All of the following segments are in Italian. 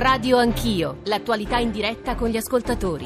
Radio Anch'io, l'attualità in diretta con gli ascoltatori.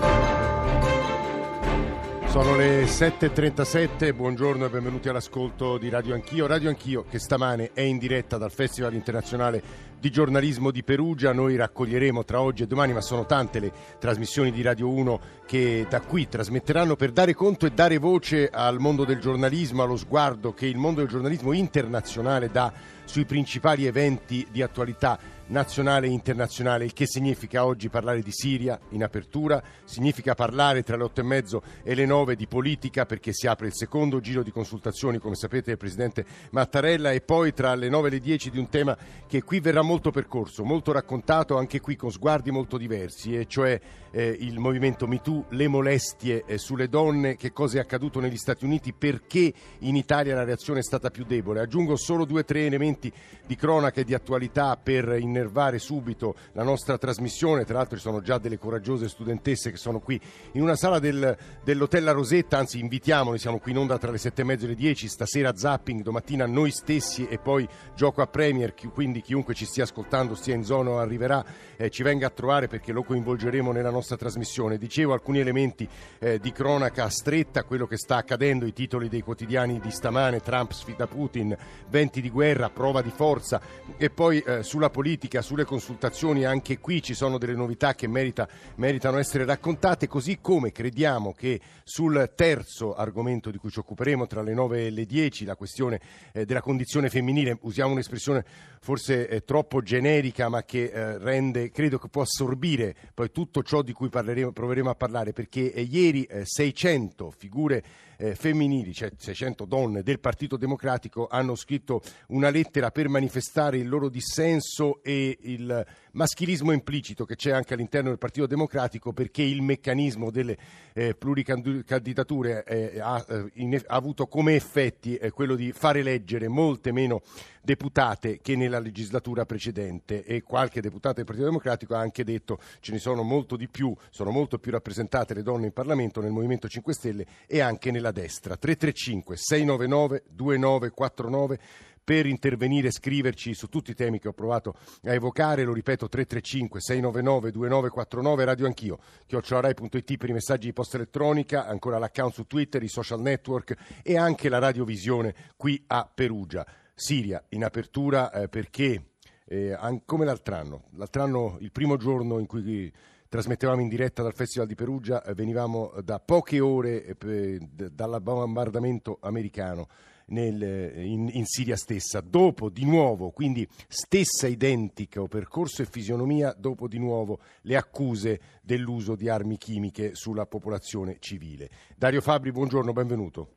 Sono le 7.37, buongiorno e benvenuti all'ascolto di Radio Anch'io. Radio Anch'io che stamane è in diretta dal Festival Internazionale di Giornalismo di Perugia. Noi raccoglieremo tra oggi e domani, ma sono tante le trasmissioni di Radio 1 che da qui trasmetteranno per dare conto e dare voce al mondo del giornalismo, allo sguardo che il mondo del giornalismo internazionale dà sui principali eventi di attualità nazionale e internazionale, il che significa oggi parlare di Siria in apertura, significa parlare tra le otto e mezzo e le nove di politica perché si apre il secondo giro di consultazioni, come sapete, del Presidente Mattarella e poi tra le nove e le dieci di un tema che qui verrà molto percorso, molto raccontato, anche qui con sguardi molto diversi, e cioè eh, il movimento MeToo, le molestie eh, sulle donne, che cosa è accaduto negli Stati Uniti, perché in Italia la reazione è stata più debole. Aggiungo solo due o tre elementi di cronaca e di attualità per innervare subito la nostra trasmissione. Tra l'altro ci sono già delle coraggiose studentesse che sono qui in una sala del, dell'Hotel La Rosetta, anzi invitiamoli, siamo qui in onda tra le sette e mezzo e le dieci, stasera zapping, domattina noi stessi e poi gioco a Premier, quindi chiunque ci stia ascoltando, stia in zona o arriverà, eh, ci venga a trovare perché lo coinvolgeremo nella nostra trasmissione. Dicevo alcuni elementi eh, di cronaca stretta, quello che sta accadendo, i titoli dei quotidiani di stamane, Trump sfida Putin, venti di guerra, prova di forza e poi eh, sulla politica, sulle consultazioni, anche qui ci sono delle novità che merita, meritano essere raccontate, così come crediamo che sul terzo argomento di cui ci occuperemo tra le 9 e le 10, la questione eh, della condizione femminile, usiamo un'espressione forse eh, troppo generica ma che eh, rende, credo che può assorbire poi tutto ciò di cui proveremo a parlare, perché eh, ieri 600 eh, figure eh, femminili, cioè 600 donne del Partito Democratico, hanno scritto una lettera per manifestare il loro dissenso e il maschilismo implicito che c'è anche all'interno del Partito Democratico perché il meccanismo delle eh, pluricandidature eh, ha, eh, in, ha, avuto come effetti eh, quello di far eleggere molte meno deputate che nella legislatura precedente. E qualche deputato del Partito Democratico ha anche detto ce ne sono molto di più, sono molto più rappresentate le donne in Parlamento nel Movimento 5 Stelle e anche nella destra. 335 699 2949 per intervenire e scriverci su tutti i temi che ho provato a evocare, lo ripeto 335 699 2949 radio anch'io, chiocciolarai.it per i messaggi di posta elettronica, ancora l'account su Twitter, i social network e anche la radiovisione qui a Perugia. Siria in apertura eh, perché eh, come l'altro anno, l'altro anno il primo giorno in cui trasmettevamo in diretta dal Festival di Perugia, eh, venivamo da poche ore eh, dal bombardamento americano nel, in, in, Siria stessa, dopo di nuovo, quindi stessa identico percorso e fisionomia, dopo di nuovo le accuse dell'uso di armi chimiche sulla popolazione civile. Dario Fabri, buongiorno, benvenuto.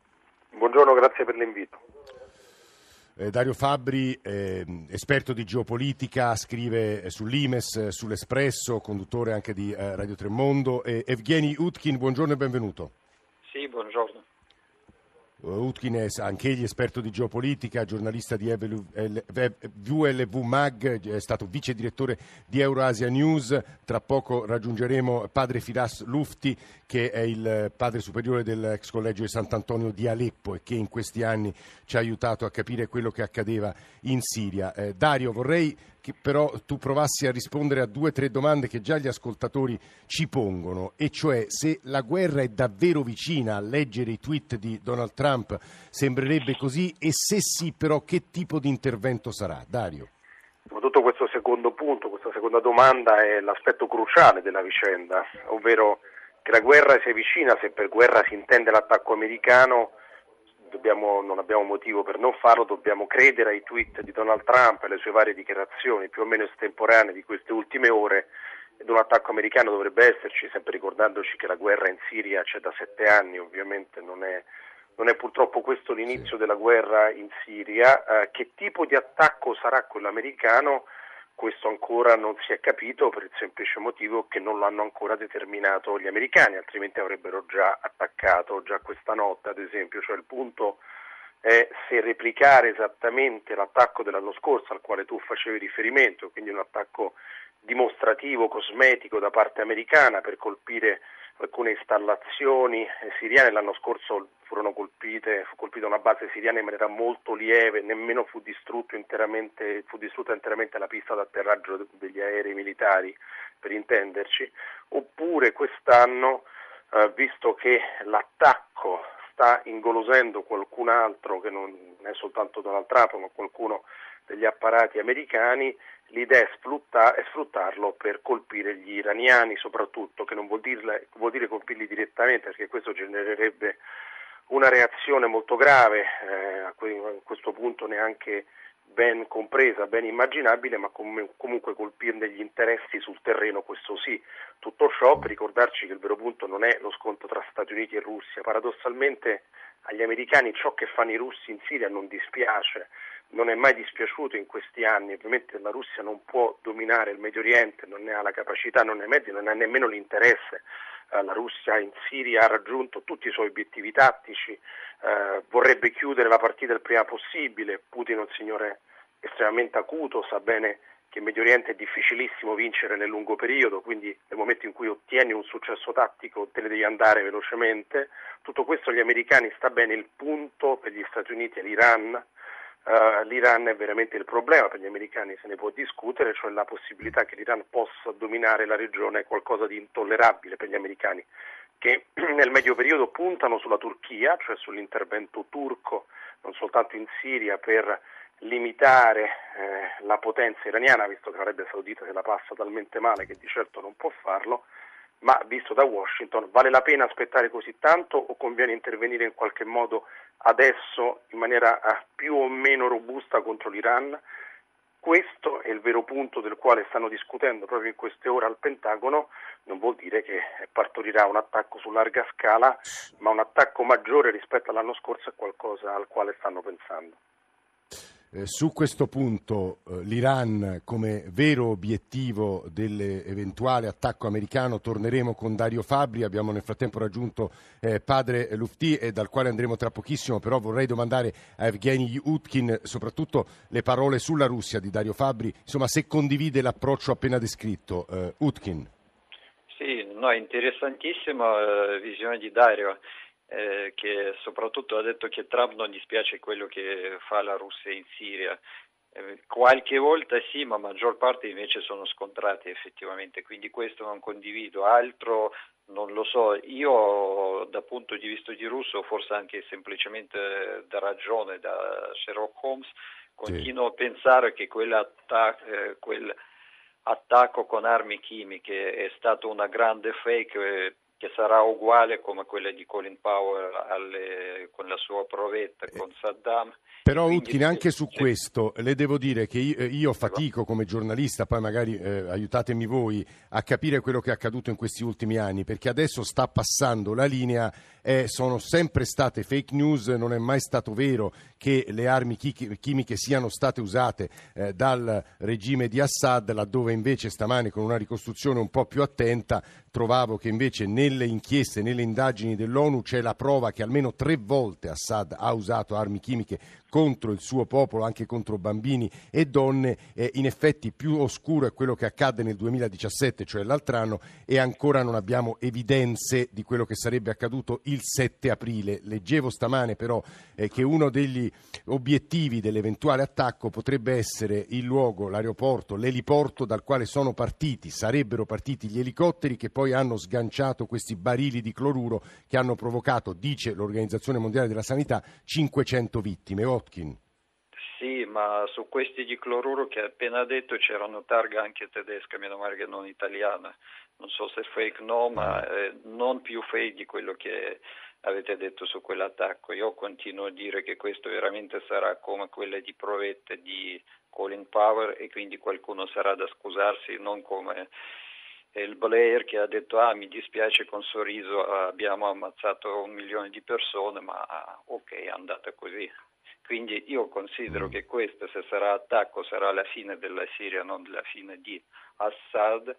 Buongiorno, grazie per l'invito. Eh, Dario Fabri, eh, esperto di geopolitica, scrive sull'Imes, sull'Espresso, conduttore anche di eh, Radio Tremondo. Evgeny Utkin, buongiorno e benvenuto. Sì, buongiorno. Utkin è anch'egli esperto di geopolitica, giornalista di VLV Mag, è stato vice direttore di Euroasia News. Tra poco raggiungeremo padre Firas Lufti, che è il padre superiore dell'ex collegio di Sant'Antonio di Aleppo e che in questi anni ci ha aiutato a capire quello che accadeva in Siria. Eh, Dario, vorrei che però tu provassi a rispondere a due o tre domande che già gli ascoltatori ci pongono, e cioè se la guerra è davvero vicina a leggere i tweet di Donald Trump, sembrerebbe così, e se sì però che tipo di intervento sarà? Dario. Soprattutto questo secondo punto, questa seconda domanda è l'aspetto cruciale della vicenda, ovvero che la guerra sia vicina, se per guerra si intende l'attacco americano, dobbiamo, non abbiamo motivo per non farlo, dobbiamo credere ai tweet di Donald Trump e alle sue varie dichiarazioni più o meno estemporanee di queste ultime ore ed un attacco americano dovrebbe esserci, sempre ricordandoci che la guerra in Siria c'è da sette anni, ovviamente non è, non è purtroppo questo l'inizio della guerra in Siria. Eh, che tipo di attacco sarà quello americano? Questo ancora non si è capito per il semplice motivo che non l'hanno ancora determinato gli americani, altrimenti avrebbero già attaccato già questa notte, ad esempio, cioè il punto è se replicare esattamente l'attacco dell'anno scorso al quale tu facevi riferimento, quindi un attacco dimostrativo, cosmetico da parte americana per colpire alcune installazioni siriane l'anno scorso furono colpite, fu colpita una base siriana in maniera molto lieve, nemmeno fu, interamente, fu distrutta interamente la pista d'atterraggio degli aerei militari, per intenderci, oppure quest'anno, eh, visto che l'attacco sta ingolosendo qualcun altro, che non è soltanto Donald Trump, ma qualcuno degli apparati americani, l'idea è, sfrutta, è, sfruttarlo per colpire gli iraniani soprattutto, che non vuol, dirle, vuol, dire colpirli direttamente perché questo genererebbe una reazione molto grave, eh, a questo punto neanche ben compresa, ben immaginabile, ma com- comunque colpirne gli interessi sul terreno, questo sì. Tutto ciò per ricordarci che il vero punto non è lo scontro tra Stati Uniti e Russia. Paradossalmente agli americani ciò che fanno i russi in Siria non dispiace, non è mai dispiaciuto in questi anni, ovviamente la Russia non può dominare il Medio Oriente, non ne ha la capacità, non ne ha mezzi, non ha nemmeno l'interesse. Eh, la Russia in Siria ha raggiunto tutti i suoi obiettivi tattici, eh, vorrebbe chiudere la partita il prima possibile, Putin è un signore estremamente acuto, sa bene che in Medio Oriente è difficilissimo vincere nel lungo periodo, quindi nel momento in cui ottieni un successo tattico te ne devi andare velocemente. Tutto questo agli americani sta bene, il punto per gli Stati Uniti e l'Iran Uh, L'Iran è veramente il problema, per gli americani se ne può discutere, cioè la possibilità che l'Iran possa dominare la regione è qualcosa di intollerabile per gli americani, che nel medio periodo puntano sulla Turchia, cioè sull'intervento turco, non soltanto in Siria, per limitare eh, la potenza iraniana, visto che l'Arabia Saudita se la passa talmente male che di certo non può farlo, ma visto da Washington vale la pena aspettare così tanto o conviene intervenire in qualche modo adesso in maniera eh, più o meno robusta contro l'Iran? Questo è il vero punto del quale stanno discutendo proprio in queste ore al Pentagono, non vuol dire che partorirà un attacco su larga scala, ma un attacco maggiore rispetto all'anno scorso è qualcosa al quale stanno pensando. Eh, su questo punto eh, l'Iran come vero obiettivo dell'eventuale attacco americano torneremo con Dario Fabri, abbiamo nel frattempo raggiunto eh, padre Lufti e dal quale andremo tra pochissimo, però vorrei domandare a Evgeny Utkin soprattutto le parole sulla Russia di Dario Fabri, insomma se condivide l'approccio appena descritto. Eh, Utkin. Sì, no, interessantissima eh, visione di Dario eh, che soprattutto ha detto che Trump non dispiace quello che fa la Russia in Siria. Eh, qualche volta sì, ma maggior parte invece sono scontrati effettivamente, quindi questo non condivido. Altro non lo so, io dal punto di vista di russo, forse anche semplicemente da ragione, da Sherlock Holmes, continuo sì. a pensare che quell'attacco, eh, quell'attacco con armi chimiche è stato una grande fake eh, che sarà uguale come quella di Colin Powell alle, con la sua provetta con Saddam. Però Utkin, anche su sì. questo le devo dire che io, io fatico come giornalista, poi magari eh, aiutatemi voi a capire quello che è accaduto in questi ultimi anni, perché adesso sta passando la linea, eh, sono sempre state fake news, non è mai stato vero che le armi chi- chimiche siano state usate eh, dal regime di Assad, laddove invece stamane con una ricostruzione un po' più attenta trovavo che invece nelle inchieste, nelle indagini dell'ONU c'è la prova che almeno tre volte Assad ha usato armi chimiche contro il suo popolo, anche contro bambini e donne. Eh, in effetti più oscuro è quello che accadde nel 2017, cioè l'altro anno, e ancora non abbiamo evidenze di quello che sarebbe accaduto il 7 aprile. Leggevo stamane però eh, che uno degli obiettivi dell'eventuale attacco potrebbe essere il luogo, l'aeroporto, l'eliporto dal quale sono partiti, sarebbero partiti gli elicotteri che poi hanno sganciato questi barili di cloruro che hanno provocato, dice l'Organizzazione Mondiale della Sanità, 500 vittime. Otkin. Sì, ma su questi di cloruro che hai appena detto c'era una targa anche tedesca, meno male che non italiana. Non so se fake no, ma ah. eh, non più fake di quello che avete detto su quell'attacco. Io continuo a dire che questo veramente sarà come quelle di provette di Colin Power e quindi qualcuno sarà da scusarsi, non come il Blair che ha detto ah mi dispiace con sorriso abbiamo ammazzato un milione di persone ma ok è andata così quindi io considero che questo se sarà attacco sarà la fine della Siria non la fine di Assad.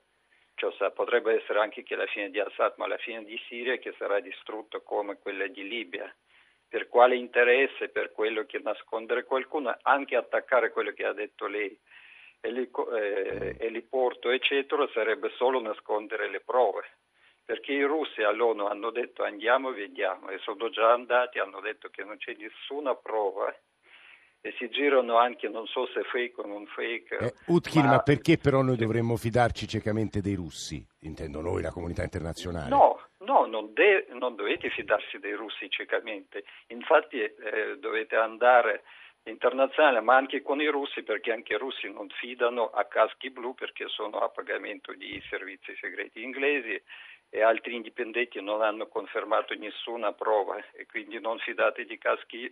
Cioè, potrebbe essere anche che la fine di Assad ma la fine di Siria che sarà distrutta come quella di Libia. Per quale interesse per quello che nascondere qualcuno anche attaccare quello che ha detto lei eliporto, eccetera, sarebbe solo nascondere le prove. Perché i russi all'ONU hanno detto andiamo, vediamo e sono già andati, hanno detto che non c'è nessuna prova e si girano anche, non so se fake o non fake. Eh, Utkin, ma... ma... perché però noi dovremmo fidarci ciecamente dei russi? Intendo noi, la comunità internazionale. No, no non, de- non dovete fidarsi dei russi ciecamente. Infatti eh, dovete andare internazionale, ma anche con i russi, perché anche i russi non fidano a caschi blu perché sono a pagamento di servizi segreti inglesi e altri indipendenti non hanno confermato nessuna prova e quindi non fidate di caschi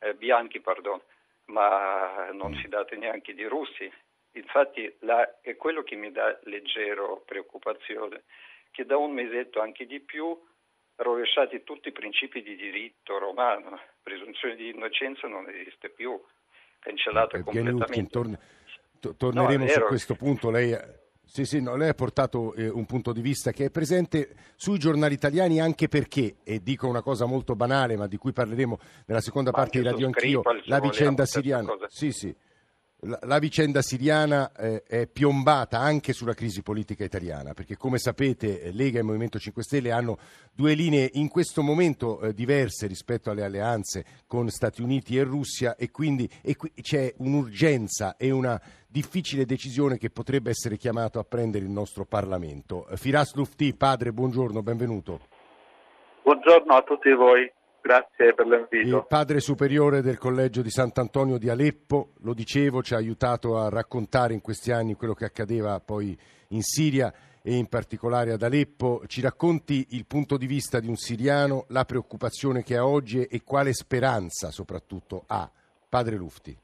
eh, bianchi, pardon, ma non fidate neanche di russi. Infatti la, è quello che mi dà leggero preoccupazione, che da un mesetto anche di più rovesciati tutti i principi di diritto romano, presunzione di innocenza non esiste più, cancellata completamente. Utkin, torn- torneremo no, su questo punto. Lei sì, sì, no, lei ha portato eh, un punto di vista che è presente sui giornali italiani anche perché, e dico una cosa molto banale ma di cui parleremo nella seconda ma parte di Radio Anch'io, la vicenda siriana. Sì, sì. La, vicenda siriana eh, è piombata anche sulla crisi politica italiana, perché come sapete eh, Lega e Movimento 5 Stelle hanno due linee in questo momento eh, diverse rispetto alle alleanze con Stati Uniti e Russia e quindi qui c'è un'urgenza e una difficile decisione che potrebbe essere chiamato a prendere il nostro Parlamento. Firas Lufti, padre, buongiorno, benvenuto. Buongiorno a tutti voi. Grazie per l'invito. Il padre superiore del collegio di Sant'Antonio di Aleppo, lo dicevo, ci ha aiutato a raccontare in questi anni quello che accadeva poi in Siria e in particolare ad Aleppo. Ci racconti il punto di vista di un siriano, la preoccupazione che ha oggi e quale speranza soprattutto ha. Padre Lufti.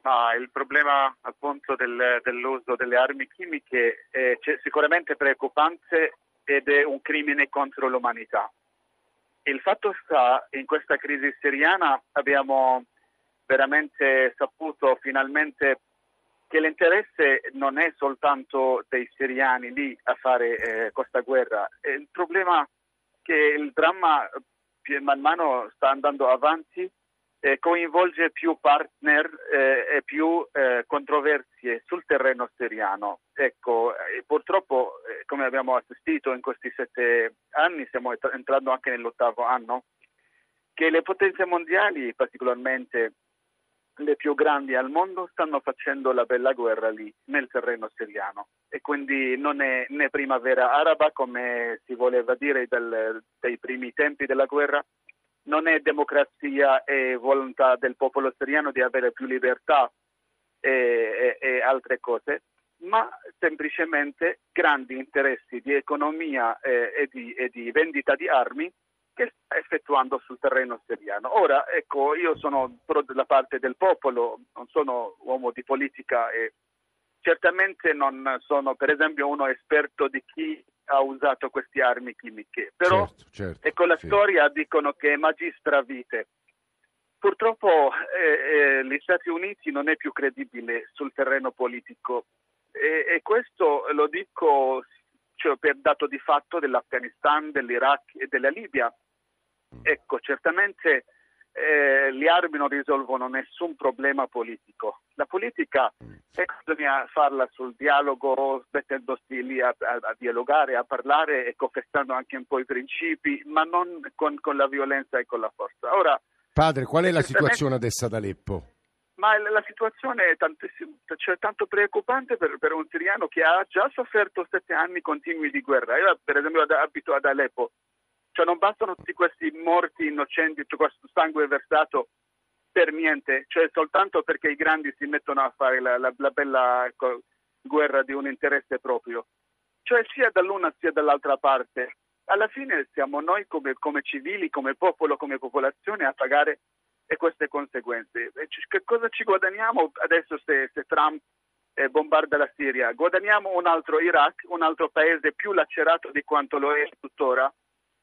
Ah, il problema appunto del, dell'uso delle armi chimiche è sicuramente preoccupante ed è un crimine contro l'umanità. Il fatto sta, in questa crisi siriana abbiamo veramente saputo finalmente che l'interesse non è soltanto dei siriani lì a fare eh, questa guerra, il problema è che il dramma man mano sta andando avanti eh, coinvolge più partner eh, e più eh, controversie sul terreno siriano. Ecco, purtroppo, eh, come abbiamo assistito in questi sette anni, stiamo entrando anche nell'ottavo anno, che le potenze mondiali, particolarmente le più grandi al mondo, stanno facendo la bella guerra lì, nel terreno siriano. E quindi non è né primavera araba, come si voleva dire dal, dai primi tempi della guerra, non è democrazia e volontà del popolo siriano di avere più libertà e, e, e altre cose, ma semplicemente grandi interessi di economia eh, e, di, e, di, vendita di armi che sta effettuando sul terreno siriano. Ora, ecco, io sono dalla parte del popolo, non sono uomo di politica e certamente non sono, per esempio, uno esperto di chi ha usato queste armi chimiche, però certo, certo, ecco la sì. storia dicono che è magistra vite. Purtroppo eh, eh, gli Stati Uniti non è più credibile sul terreno politico e, e questo lo dico cioè, per dato di fatto dell'Afghanistan, dell'Iraq e della Libia. Mm. Ecco, certamente eh, le armi non risolvono nessun problema politico. La politica mm. ecco, bisogna farla sul dialogo, mettendosi lì a, a, a, dialogare, a parlare e confessando anche un po' i principi, ma non con, con la violenza e con la forza. Ora, Padre, qual è la situazione adesso ad Aleppo? Ma la situazione è cioè, tanto preoccupante per, per, un siriano che ha già sofferto sette anni continui di guerra. Io, per esempio, abito ad Aleppo cioè non bastano tutti questi morti innocenti, tutto questo sangue versato per niente, cioè soltanto perché i grandi si mettono a fare la, la, la bella ecco, guerra di un interesse proprio. Cioè sia dall'una sia dall'altra parte. Alla fine siamo noi come, come civili, come popolo, come popolazione a pagare queste conseguenze. Che cosa ci guadagniamo adesso se, se Trump eh, bombarda la Siria? Guadagniamo un altro Iraq, un altro paese più lacerato di quanto lo è tuttora,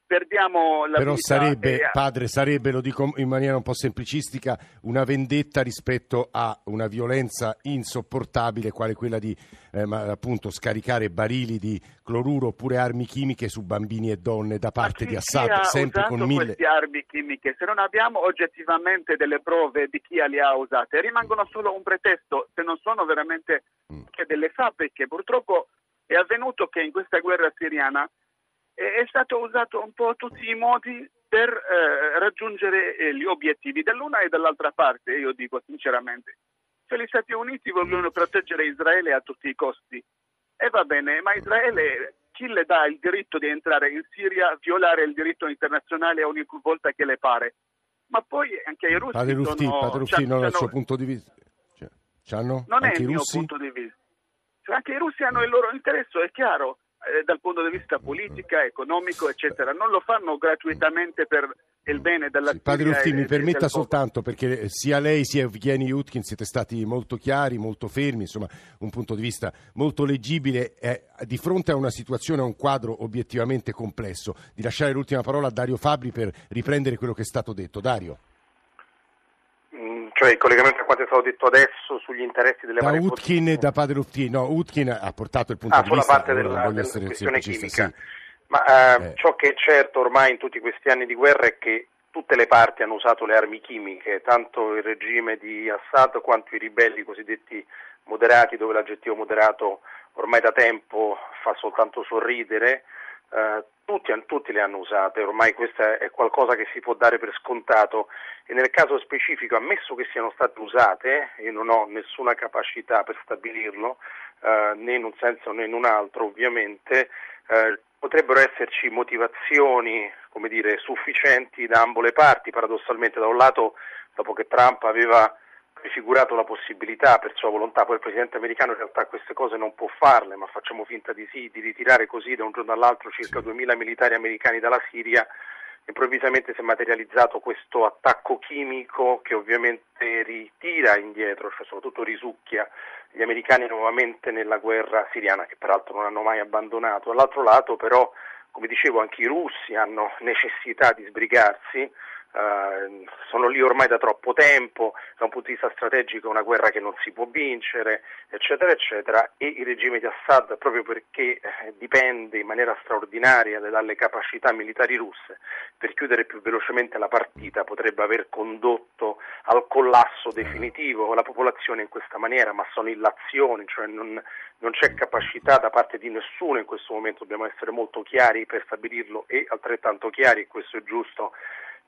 perdiamo la Però vita sarebbe, e... padre, sarebbe, lo dico in maniera un po' semplicistica, una vendetta rispetto a una violenza insopportabile quale quella di eh, appunto scaricare barili di cloruro oppure armi chimiche su bambini e donne da parte di Assad, sempre con mille... queste armi chimiche, se non abbiamo oggettivamente delle prove di chi le ha usate, rimangono solo un pretesto, se non sono veramente mm. delle fabbriche. Purtroppo è avvenuto che in questa guerra siriana è stato usato un po' tutti i modi per eh, raggiungere eh, gli obiettivi dell'una e dall'altra parte, io dico sinceramente. Se gli Stati Uniti vogliono proteggere Israele a tutti i costi, e va bene, ma Israele chi le dà il diritto di entrare in Siria, violare il diritto internazionale ogni volta che le pare? Ma poi anche i russi Padre Rufti, sono... Padre Rufti non è il suo punto di vista. Cioè, non è il mio russi? punto di vista. Cioè, anche i russi hanno il loro interesse, è chiaro, eh, dal punto di vista politico, economico, eccetera. Non lo fanno gratuitamente per il bene della Sì, Padre e- mi permetta soltanto perché sia lei sia Evgeny Utkin siete stati molto chiari, molto fermi, insomma un punto di vista molto leggibile eh, di fronte a una situazione, a un quadro obiettivamente complesso. Di lasciare l'ultima parola a Dario Fabri per riprendere quello che è stato detto. Dario, Cioè il collegamento a quanto è stato detto adesso sugli interessi delle da varie Utkin e da Padre Rufti, no, Utkin ha portato il punto Ah, di vista, parte della, voglio della essere questione chimica. sì. Ma eh, Eh. ciò che è certo ormai in tutti questi anni di guerra è che tutte le parti hanno usato le armi chimiche, tanto il regime di Assad quanto i ribelli cosiddetti moderati, dove l'aggettivo moderato ormai da tempo fa soltanto sorridere. Eh, tutti, tutti le hanno usate, ormai questo è qualcosa che si può dare per scontato. E nel caso specifico, ammesso che siano state usate, io non ho nessuna capacità per stabilirlo, eh, né in un senso né in un altro ovviamente, eh, potrebbero esserci motivazioni come dire, sufficienti da ambo le parti, paradossalmente da un lato dopo che Trump aveva prefigurato la possibilità per sua volontà, poi il presidente americano in realtà queste cose non può farle, ma facciamo finta di sì, di ritirare così da un giorno all'altro circa 2000 militari americani dalla Siria, improvvisamente si è materializzato questo attacco chimico che ovviamente ritira indietro, cioè soprattutto risucchia gli americani nuovamente nella guerra siriana, che peraltro non hanno mai abbandonato. Dall'altro lato però, come dicevo, anche i russi hanno necessità di sbrigarsi, eh, sono lì ormai da troppo tempo, da un punto di vista strategico è una guerra che non si può vincere, eccetera, eccetera, e il regime di Assad, proprio perché eh, dipende in maniera straordinaria dalle capacità militari russe, per chiudere più velocemente la partita potrebbe aver condotto al collasso definitivo la popolazione in questa maniera, ma sono illazioni, cioè non, non c'è capacità da parte di nessuno in questo momento, dobbiamo essere molto chiari per stabilirlo e altrettanto chiari, questo è giusto,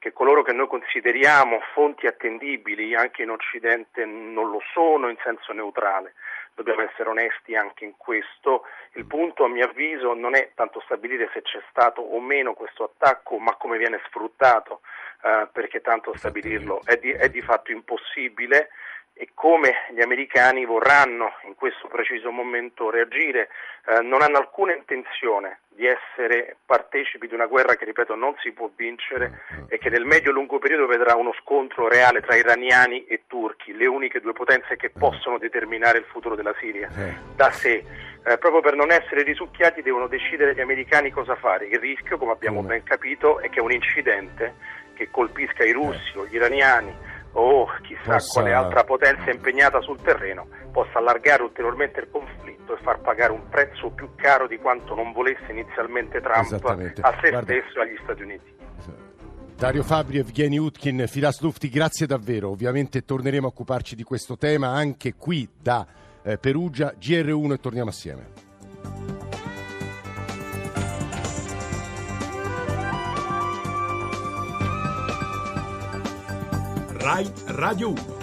che coloro che noi consideriamo fonti attendibili anche in Occidente non lo sono in senso neutrale. Dobbiamo essere onesti anche in questo. Il punto, a mio avviso, non è tanto stabilire se c'è stato o meno questo attacco, ma come viene sfruttato, eh, perché tanto stabilirlo è di, è di fatto impossibile e come gli americani vorranno in questo preciso momento reagire, eh, non hanno alcuna intenzione di essere partecipi di una guerra che, ripeto, non si può vincere e che nel medio-lungo periodo vedrà uno scontro reale tra iraniani e turchi, le uniche due potenze che possono determinare il futuro della Siria Eh. da sé. Eh, proprio per non essere risucchiati devono decidere gli americani cosa fare. Il rischio, come abbiamo Come? ben capito, è che un incidente che colpisca i russi o gli iraniani o chissà Possa- quale altra potenza impegnata sul terreno possa allargare ulteriormente il conflitto e far pagare un prezzo più caro di quanto non volesse inizialmente Trump a se Guarda- stesso e agli Stati Uniti. Dario Fabri, Evgeny Utkin, Firas Lufti, grazie davvero. Ovviamente torneremo a occuparci di questo tema anche qui da eh, Perugia, GR1 e torniamo assieme. Rai Radio 1.